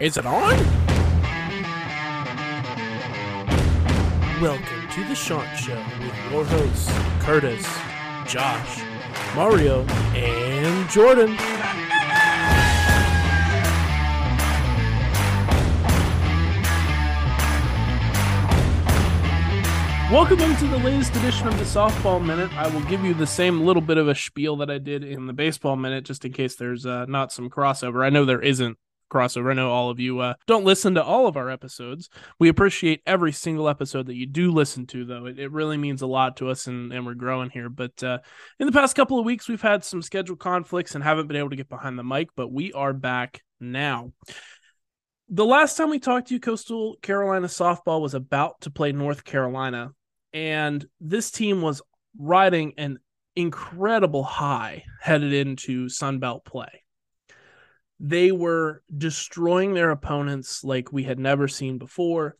Is it on? Welcome to the Chant Show with your hosts, Curtis, Josh, Mario, and Jordan. Welcome into the latest edition of the Softball Minute. I will give you the same little bit of a spiel that I did in the Baseball Minute, just in case there's uh, not some crossover. I know there isn't crossover. I know all of you uh, don't listen to all of our episodes. We appreciate every single episode that you do listen to, though. It, it really means a lot to us, and, and we're growing here. But uh, in the past couple of weeks, we've had some schedule conflicts and haven't been able to get behind the mic, but we are back now. The last time we talked to you, Coastal Carolina softball was about to play North Carolina, and this team was riding an incredible high headed into Sunbelt play. They were destroying their opponents like we had never seen before.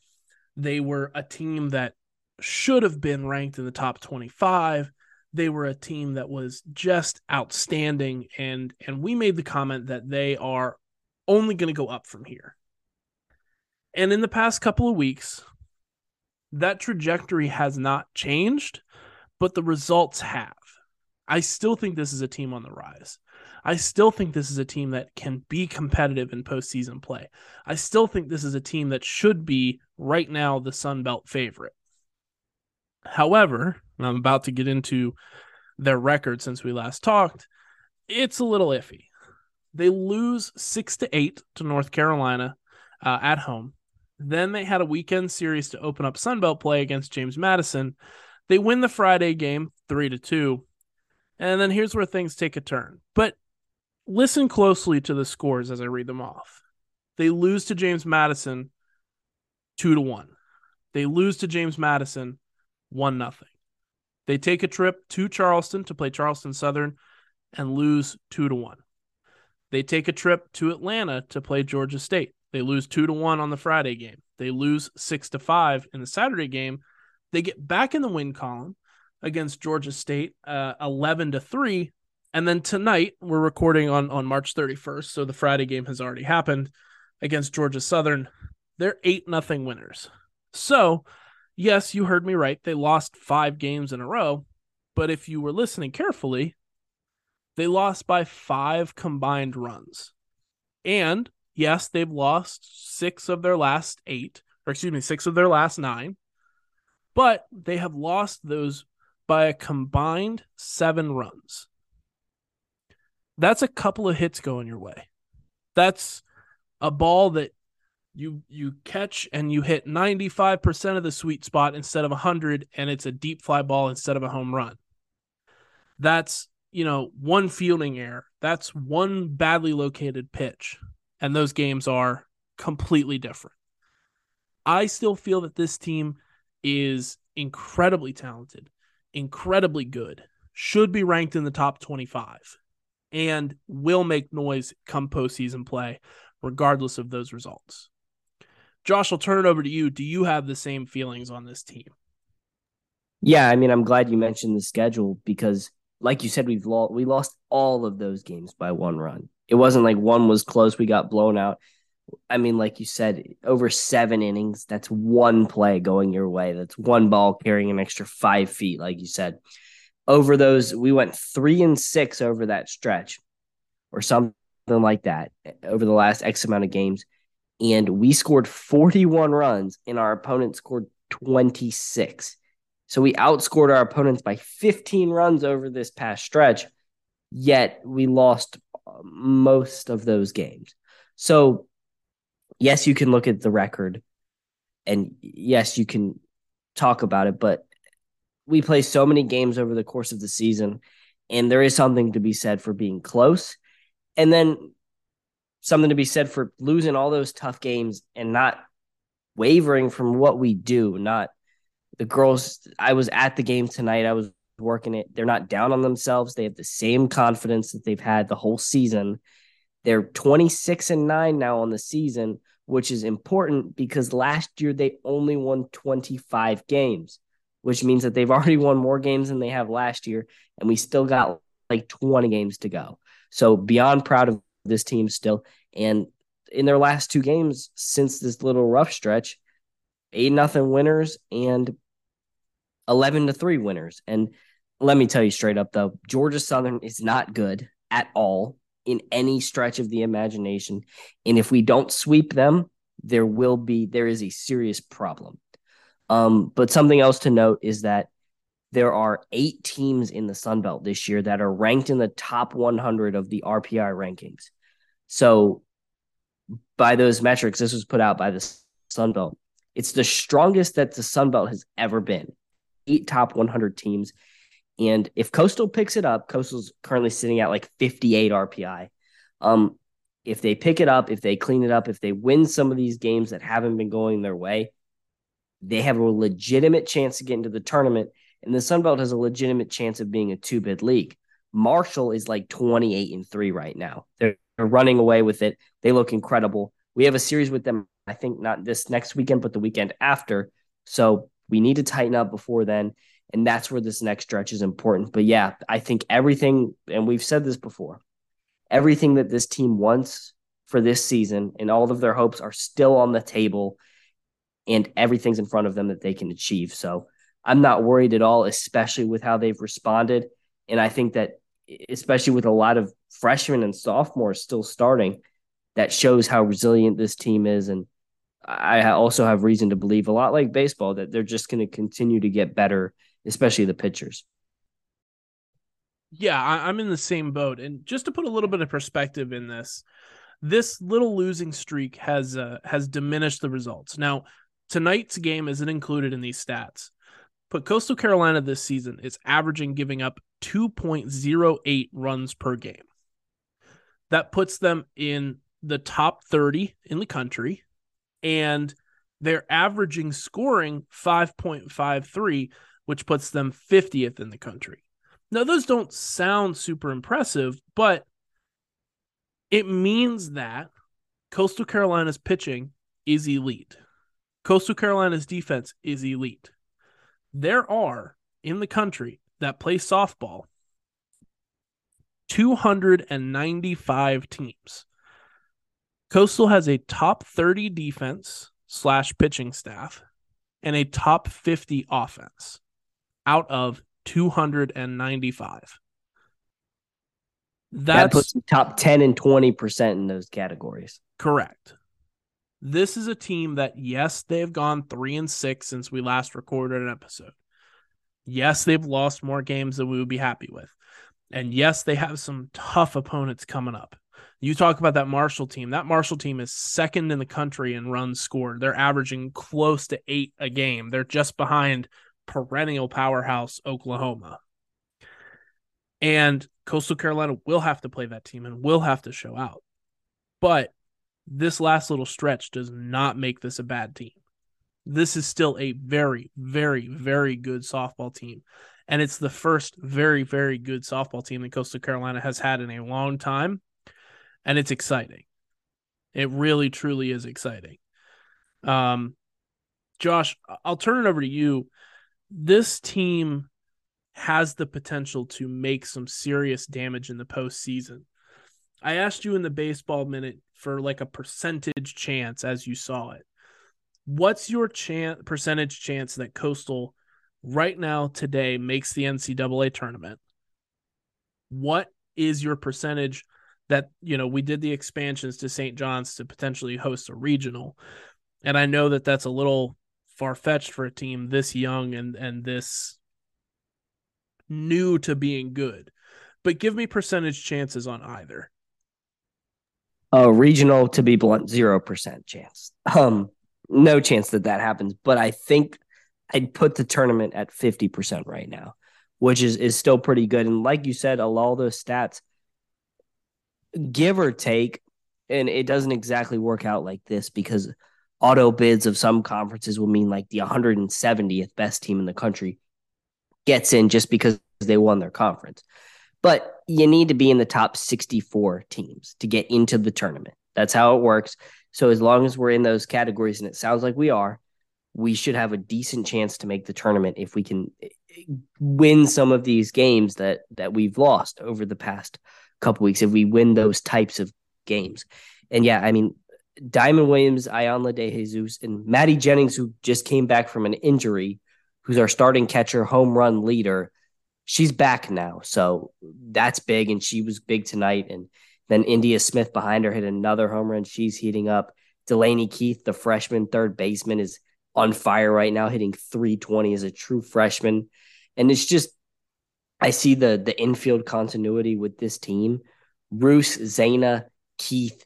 They were a team that should have been ranked in the top 25. They were a team that was just outstanding and and we made the comment that they are only going to go up from here. And in the past couple of weeks, that trajectory has not changed, but the results have. I still think this is a team on the rise. I still think this is a team that can be competitive in postseason play. I still think this is a team that should be right now the Sun Belt favorite. However, and I'm about to get into their record since we last talked, it's a little iffy. They lose six to eight to North Carolina uh, at home. Then they had a weekend series to open up Sunbelt play against James Madison. They win the Friday game three to two. And then here's where things take a turn. But listen closely to the scores as I read them off. They lose to James Madison two to one. They lose to James Madison one nothing. They take a trip to Charleston to play Charleston Southern and lose two to one. They take a trip to Atlanta to play Georgia State. They lose two to one on the Friday game. They lose six to five in the Saturday game. They get back in the win column against Georgia State, uh, eleven to three. And then tonight we're recording on on March 31st, so the Friday game has already happened against Georgia Southern. They're eight nothing winners. So, yes, you heard me right. They lost five games in a row, but if you were listening carefully, they lost by five combined runs. And yes, they've lost six of their last eight, or excuse me, six of their last nine, but they have lost those by a combined seven runs. That's a couple of hits going your way. That's a ball that you you catch and you hit 95% of the sweet spot instead of 100 and it's a deep fly ball instead of a home run. That's, you know, one fielding error. That's one badly located pitch and those games are completely different. I still feel that this team is incredibly talented, incredibly good, should be ranked in the top 25, and will make noise come postseason play, regardless of those results. Josh, I'll turn it over to you. Do you have the same feelings on this team? Yeah, I mean, I'm glad you mentioned the schedule because, like you said, we've lost we lost all of those games by one run. It wasn't like one was close, we got blown out. I mean, like you said, over seven innings, that's one play going your way. That's one ball carrying an extra five feet, like you said. Over those, we went three and six over that stretch or something like that over the last X amount of games. And we scored 41 runs, and our opponent scored 26. So we outscored our opponents by 15 runs over this past stretch, yet we lost most of those games. So, yes, you can look at the record and yes, you can talk about it, but we play so many games over the course of the season, and there is something to be said for being close. And then something to be said for losing all those tough games and not wavering from what we do. Not the girls, I was at the game tonight. I was working it. They're not down on themselves. They have the same confidence that they've had the whole season. They're 26 and 9 now on the season, which is important because last year they only won 25 games, which means that they've already won more games than they have last year. And we still got like 20 games to go. So beyond proud of this team still. And in their last two games since this little rough stretch, eight nothing winners and eleven to three winners. And let me tell you straight up though, Georgia Southern is not good at all in any stretch of the imagination. And if we don't sweep them, there will be there is a serious problem. Um, but something else to note is that there are eight teams in the Sun Belt this year that are ranked in the top 100 of the RPI rankings. So, by those metrics, this was put out by the Sun Belt. It's the strongest that the Sun Belt has ever been. Eight top 100 teams. And if Coastal picks it up, Coastal's currently sitting at like 58 RPI. Um, if they pick it up, if they clean it up, if they win some of these games that haven't been going their way, they have a legitimate chance to get into the tournament. And the Sun Belt has a legitimate chance of being a two bid league. Marshall is like 28 and three right now. They're, they're running away with it. They look incredible. We have a series with them, I think not this next weekend, but the weekend after. So we need to tighten up before then. And that's where this next stretch is important. But yeah, I think everything, and we've said this before, everything that this team wants for this season and all of their hopes are still on the table and everything's in front of them that they can achieve. So I'm not worried at all, especially with how they've responded. And I think that, especially with a lot of freshmen and sophomores still starting, that shows how resilient this team is. And I also have reason to believe, a lot like baseball, that they're just going to continue to get better, especially the pitchers. Yeah, I'm in the same boat. And just to put a little bit of perspective in this, this little losing streak has uh, has diminished the results. Now, tonight's game isn't included in these stats, but Coastal Carolina this season is averaging giving up 2.08 runs per game. That puts them in the top 30 in the country, and they're averaging scoring 5.53, which puts them 50th in the country. Now, those don't sound super impressive, but it means that Coastal Carolina's pitching is elite. Coastal Carolina's defense is elite. There are in the country that play softball 295 teams. Coastal has a top 30 defense slash pitching staff and a top 50 offense out of 295. That's, that puts top 10 and 20% in those categories. Correct. This is a team that, yes, they've gone three and six since we last recorded an episode. Yes, they've lost more games than we would be happy with. And yes, they have some tough opponents coming up. You talk about that Marshall team. That Marshall team is second in the country in runs scored. They're averaging close to eight a game. They're just behind perennial powerhouse Oklahoma. And Coastal Carolina will have to play that team and will have to show out. But this last little stretch does not make this a bad team. This is still a very, very, very good softball team. And it's the first very, very good softball team that Coastal Carolina has had in a long time. And it's exciting. It really, truly is exciting. Um, Josh, I'll turn it over to you. This team has the potential to make some serious damage in the postseason. I asked you in the baseball minute for like a percentage chance as you saw it. What's your chance percentage chance that Coastal right now today makes the NCAA tournament? What is your percentage that you know we did the expansions to St. John's to potentially host a regional, and I know that that's a little far fetched for a team this young and and this new to being good, but give me percentage chances on either. A regional, to be blunt, zero percent chance. Um, no chance that that happens. But I think I'd put the tournament at fifty percent right now, which is is still pretty good. And like you said, all those stats, give or take, and it doesn't exactly work out like this because auto bids of some conferences will mean like the 170th best team in the country gets in just because they won their conference. But you need to be in the top 64 teams to get into the tournament. That's how it works. So as long as we're in those categories, and it sounds like we are, we should have a decent chance to make the tournament if we can eh, win some of these games that that we've lost over the past couple weeks. If we win those types of games, and yeah, I mean, Diamond Williams, Iyanla De Jesus, and Maddie Jennings, who just came back from an injury, who's our starting catcher, home run leader. She's back now. So that's big. And she was big tonight. And then India Smith behind her hit another home run. She's heating up. Delaney Keith, the freshman third baseman, is on fire right now, hitting 320 as a true freshman. And it's just, I see the the infield continuity with this team. Roos, Zayna, Keith,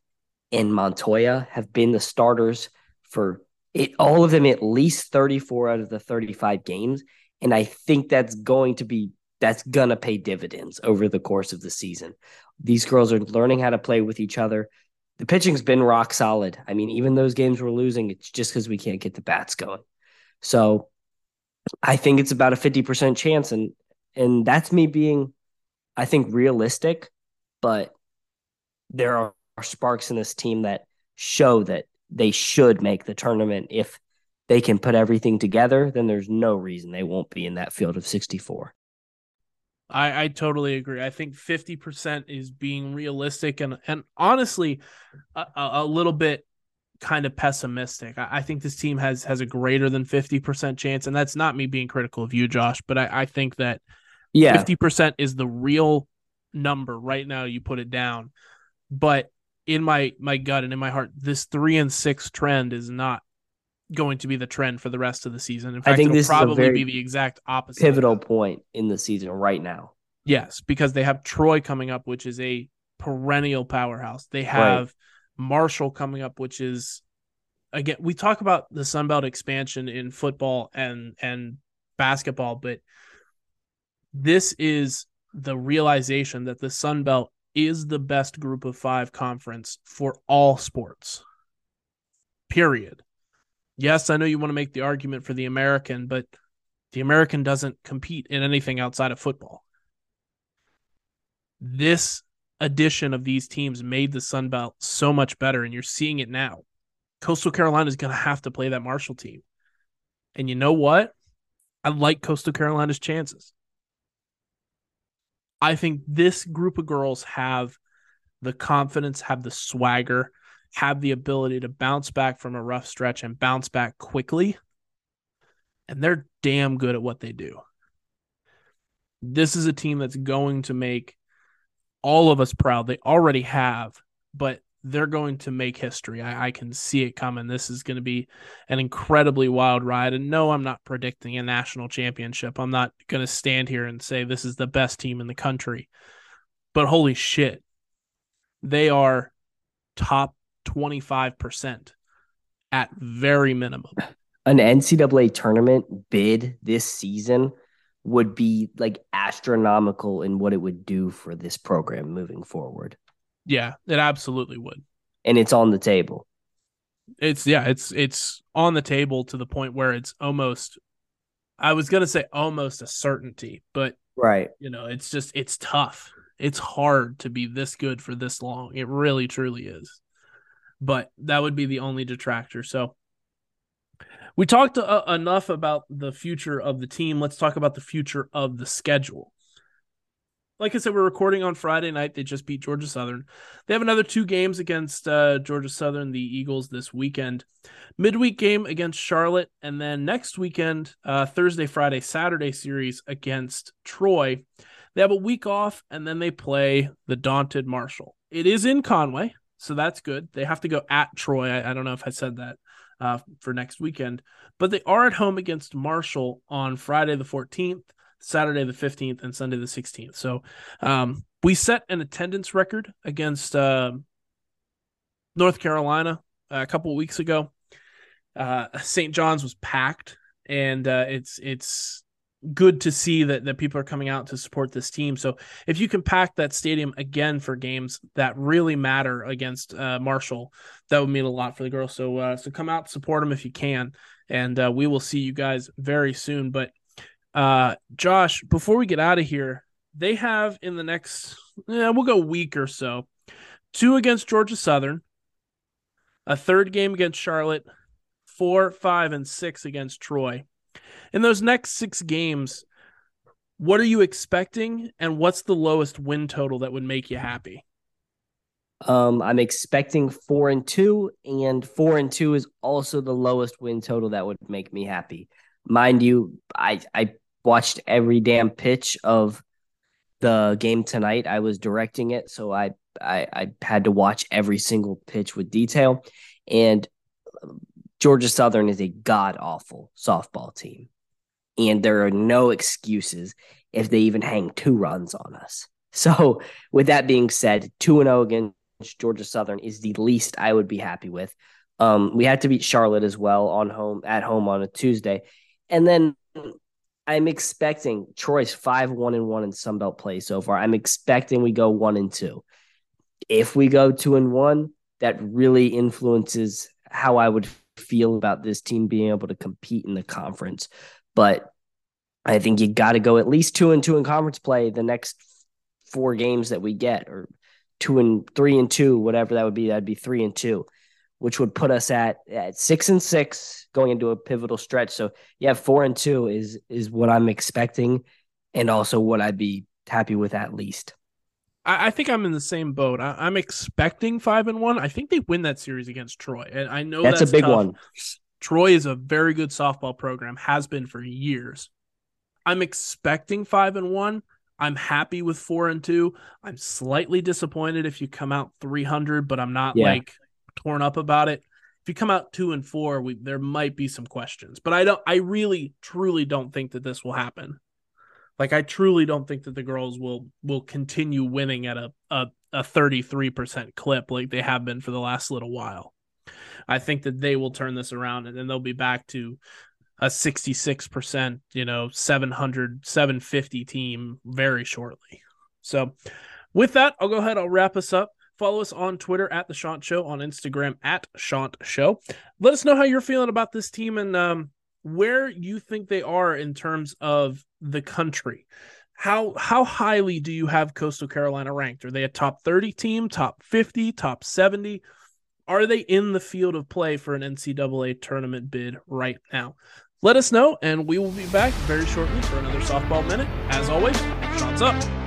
and Montoya have been the starters for it, all of them at least 34 out of the 35 games. And I think that's going to be that's gonna pay dividends over the course of the season. These girls are learning how to play with each other. The pitching's been rock solid. I mean, even those games we're losing, it's just because we can't get the bats going. So I think it's about a 50% chance. And and that's me being, I think, realistic, but there are sparks in this team that show that they should make the tournament if they can put everything together, then there's no reason they won't be in that field of 64. I, I totally agree. I think 50% is being realistic and, and honestly, a, a little bit kind of pessimistic. I, I, think this team has has a greater than 50% chance. And that's not me being critical of you, Josh, but I, I think that yeah. 50% is the real number right now. You put it down. But in my my gut and in my heart, this three and six trend is not going to be the trend for the rest of the season. In fact, I think this probably be the exact opposite. Pivotal point in the season right now. Yes, because they have Troy coming up, which is a perennial powerhouse. They have right. Marshall coming up, which is again we talk about the Sun Belt expansion in football and and basketball, but this is the realization that the Sun Belt is the best group of 5 conference for all sports. Period yes, I know you want to make the argument for the American, but the American doesn't compete in anything outside of football. This addition of these teams made the Sun Belt so much better, and you're seeing it now. Coastal Carolina is going to have to play that Marshall team. And you know what? I like Coastal Carolina's chances. I think this group of girls have the confidence, have the swagger, have the ability to bounce back from a rough stretch and bounce back quickly. And they're damn good at what they do. This is a team that's going to make all of us proud. They already have, but they're going to make history. I, I can see it coming. This is going to be an incredibly wild ride. And no, I'm not predicting a national championship. I'm not going to stand here and say this is the best team in the country. But holy shit, they are top 25% at very minimum. An NCAA tournament bid this season would be like astronomical in what it would do for this program moving forward. Yeah, it absolutely would. And it's on the table. It's yeah, it's it's on the table to the point where it's almost I was going to say almost a certainty, but right. You know, it's just it's tough. It's hard to be this good for this long. It really truly is but that would be the only detractor. So we talked uh, enough about the future of the team. Let's talk about the future of the schedule. Like I said, we're recording on Friday night. They just beat Georgia Southern. They have another two games against uh, Georgia Southern, the Eagles, this weekend. Midweek game against Charlotte, and then next weekend, uh, Thursday, Friday, Saturday series against Troy. They have a week off, and then they play the Daunted Marshall. It is in Conway, so that's good. They have to go at Troy. I, I don't know if I said that uh, for next weekend, but they are at home against Marshall on Friday the 14th, Saturday the 15th, and Sunday the 16th. So um, we set an attendance record against uh, North Carolina a couple weeks ago. Uh, St. John's was packed, and uh, it's it's good to see that, that people are coming out to support this team. So if you can pack that stadium again for games that really matter against uh, Marshall, that would mean a lot for the girls. So uh, so come out support them if you can, and uh, we will see you guys very soon. But uh, Josh, before we get out of here, they have in the next we'll go week or so, two against Georgia Southern, a third game against Charlotte, four, five, and six against Troy in those next six games, what are you expecting, and what's the lowest win total that would make you happy? Um, I'm expecting four and two, and four and two is also the lowest win total that would make me happy. Mind you, I I watched every damn pitch of the game tonight. I was directing it, so I I, I had to watch every single pitch with detail. And Georgia Southern is a god awful softball team, and there are no excuses if they even hang two runs on us. So, with that being said, two and zero oh against Georgia Southern is the least I would be happy with. Um, we had to beat Charlotte as well on home at home on a Tuesday, and then I'm expecting Troy's five one and one in Sunbelt play so far. I'm expecting we go one and two. If we go two and one, that really influences how I would feel about this team being able to compete in the conference. But I think you got to go at least two and two in conference play the next four games that we get, or two and three and two, whatever that would be. That'd be three and two, which would put us at at six and six going into a pivotal stretch. So yeah, four and two is is what I'm expecting, and also what I'd be happy with at least. I, I think I'm in the same boat. I, am expecting five and one. I think they win that series against Troy, and I know that's, that's a big tough. one. Troy is a very good softball program, has been for years. I'm expecting five and one. I'm happy with four and two. I'm slightly disappointed if you come out 300, but I'm not yeah. like torn up about it. If you come out two and four, we there might be some questions, but I don't. I really, truly don't think that this will happen. Like I truly don't think that the girls will will continue winning at a a, a 33% clip like they have been for the last little while. I think that they will turn this around and then they'll be back to a 66%, you know, 700 750 team very shortly. So with that, I'll go ahead, I'll wrap us up. Follow us on Twitter at the Chant Show, on Instagram at Chant Show. Let us know how you're feeling about this team and um, where you think they are in terms of the country. How how highly do you have Coastal Carolina ranked? Are they a top 30 team, top 50, top 70? Are they in the field of play for an NCAA tournament bid right now? Let us know, and we will be back very shortly for another softball minute. As always, shots up.